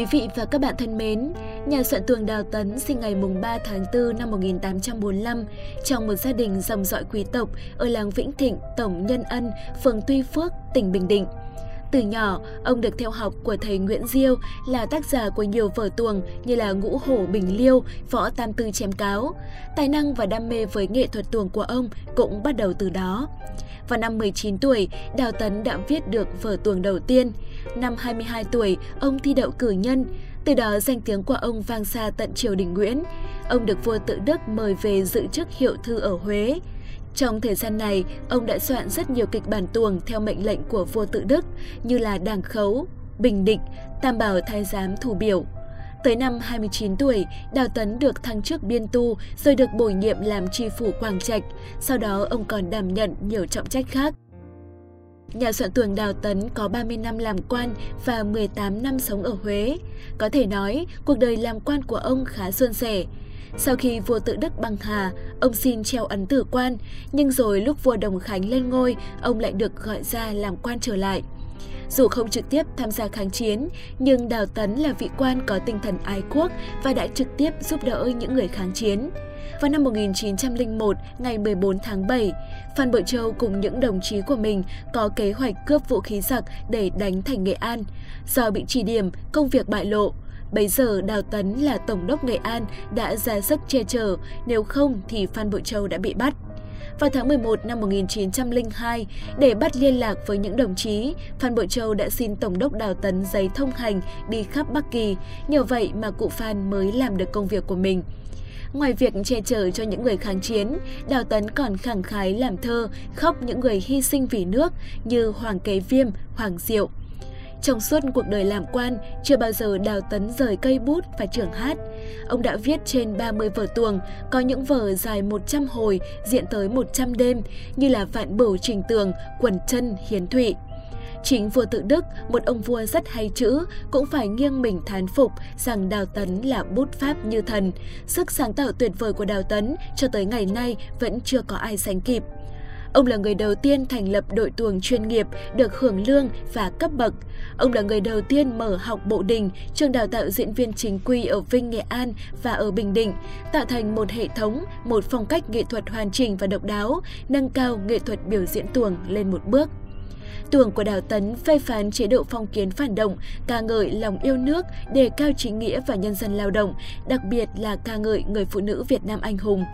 Quý vị và các bạn thân mến, nhà soạn tuồng Đào Tấn sinh ngày 3 tháng 4 năm 1845 trong một gia đình dòng dõi quý tộc ở làng Vĩnh Thịnh, Tổng Nhân Ân, phường Tuy Phước, tỉnh Bình Định. Từ nhỏ, ông được theo học của thầy Nguyễn Diêu là tác giả của nhiều vở tuồng như là Ngũ Hổ Bình Liêu, Võ Tam Tư Chém Cáo. Tài năng và đam mê với nghệ thuật tuồng của ông cũng bắt đầu từ đó. Vào năm 19 tuổi, Đào Tấn đã viết được vở tuồng đầu tiên. Năm 22 tuổi, ông thi đậu cử nhân. Từ đó danh tiếng của ông vang xa tận triều đình Nguyễn. Ông được vua tự Đức mời về giữ chức hiệu thư ở Huế. Trong thời gian này, ông đã soạn rất nhiều kịch bản tuồng theo mệnh lệnh của vua tự Đức như là đảng Khấu, Bình Định, Tam Bảo Thái Giám Thủ Biểu. Tới năm 29 tuổi, Đào Tấn được thăng chức biên tu rồi được bổ nhiệm làm tri phủ Quảng Trạch. Sau đó ông còn đảm nhận nhiều trọng trách khác. Nhà soạn tuồng Đào Tấn có 30 năm làm quan và 18 năm sống ở Huế. Có thể nói, cuộc đời làm quan của ông khá suôn sẻ. Sau khi vua tự Đức băng hà, ông xin treo ấn tử quan, nhưng rồi lúc vua Đồng Khánh lên ngôi, ông lại được gọi ra làm quan trở lại. Dù không trực tiếp tham gia kháng chiến, nhưng Đào Tấn là vị quan có tinh thần ái quốc và đã trực tiếp giúp đỡ những người kháng chiến. Vào năm 1901, ngày 14 tháng 7, Phan Bội Châu cùng những đồng chí của mình có kế hoạch cướp vũ khí giặc để đánh thành Nghệ An. Do bị chỉ điểm, công việc bại lộ. Bây giờ Đào Tấn là Tổng đốc Nghệ An đã ra sức che chở, nếu không thì Phan Bội Châu đã bị bắt. Vào tháng 11 năm 1902, để bắt liên lạc với những đồng chí, Phan Bội Châu đã xin Tổng đốc Đào Tấn giấy thông hành đi khắp Bắc Kỳ. Nhờ vậy mà cụ Phan mới làm được công việc của mình. Ngoài việc che chở cho những người kháng chiến, Đào Tấn còn khẳng khái làm thơ, khóc những người hy sinh vì nước như Hoàng Kế Viêm, Hoàng Diệu. Trong suốt cuộc đời làm quan, chưa bao giờ Đào Tấn rời cây bút và trưởng hát. Ông đã viết trên 30 vở tuồng, có những vở dài 100 hồi, diện tới 100 đêm, như là Vạn Bửu Trình Tường, Quần Chân Hiến Thụy. Chính vua tự Đức, một ông vua rất hay chữ, cũng phải nghiêng mình thán phục rằng Đào Tấn là bút pháp như thần. Sức sáng tạo tuyệt vời của Đào Tấn cho tới ngày nay vẫn chưa có ai sánh kịp. Ông là người đầu tiên thành lập đội tuồng chuyên nghiệp được hưởng lương và cấp bậc. Ông là người đầu tiên mở học bộ đình, trường đào tạo diễn viên chính quy ở Vinh, Nghệ An và ở Bình Định, tạo thành một hệ thống, một phong cách nghệ thuật hoàn chỉnh và độc đáo, nâng cao nghệ thuật biểu diễn tuồng lên một bước. Tuồng của Đào Tấn phê phán chế độ phong kiến phản động, ca ngợi lòng yêu nước, đề cao chính nghĩa và nhân dân lao động, đặc biệt là ca ngợi người phụ nữ Việt Nam anh hùng.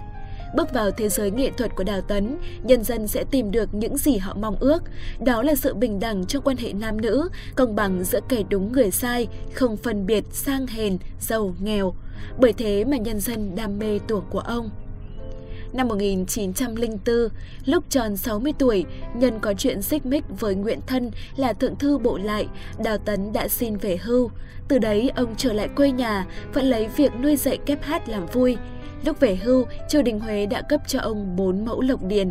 Bước vào thế giới nghệ thuật của Đào Tấn, nhân dân sẽ tìm được những gì họ mong ước. Đó là sự bình đẳng trong quan hệ nam nữ, công bằng giữa kẻ đúng người sai, không phân biệt sang hèn, giàu, nghèo. Bởi thế mà nhân dân đam mê tuồng của ông. Năm 1904, lúc tròn 60 tuổi, nhân có chuyện xích mích với Nguyễn Thân là thượng thư bộ lại, Đào Tấn đã xin về hưu. Từ đấy ông trở lại quê nhà, vẫn lấy việc nuôi dạy kép hát làm vui. Lúc về hưu, triều đình Huế đã cấp cho ông 4 mẫu lộc điền.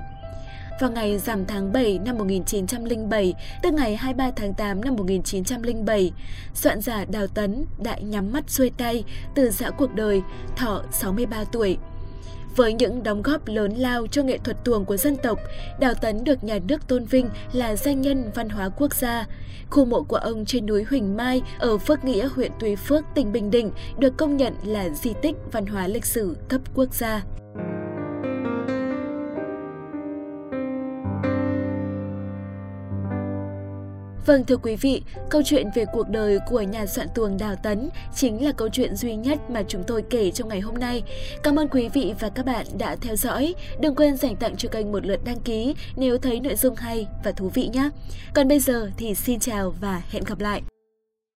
Vào ngày rằm tháng 7 năm 1907, tức ngày 23 tháng 8 năm 1907, soạn giả Đào Tấn đã nhắm mắt xuôi tay từ giã cuộc đời, thọ 63 tuổi. Với những đóng góp lớn lao cho nghệ thuật tuồng của dân tộc, Đào Tấn được nhà nước tôn vinh là danh nhân văn hóa quốc gia. Khu mộ của ông trên núi Huỳnh Mai ở Phước Nghĩa, huyện Tuy Phước, tỉnh Bình Định được công nhận là di tích văn hóa lịch sử cấp quốc gia. Vâng thưa quý vị, câu chuyện về cuộc đời của nhà soạn tuồng Đào Tấn chính là câu chuyện duy nhất mà chúng tôi kể trong ngày hôm nay. Cảm ơn quý vị và các bạn đã theo dõi. Đừng quên dành tặng cho kênh một lượt đăng ký nếu thấy nội dung hay và thú vị nhé. Còn bây giờ thì xin chào và hẹn gặp lại.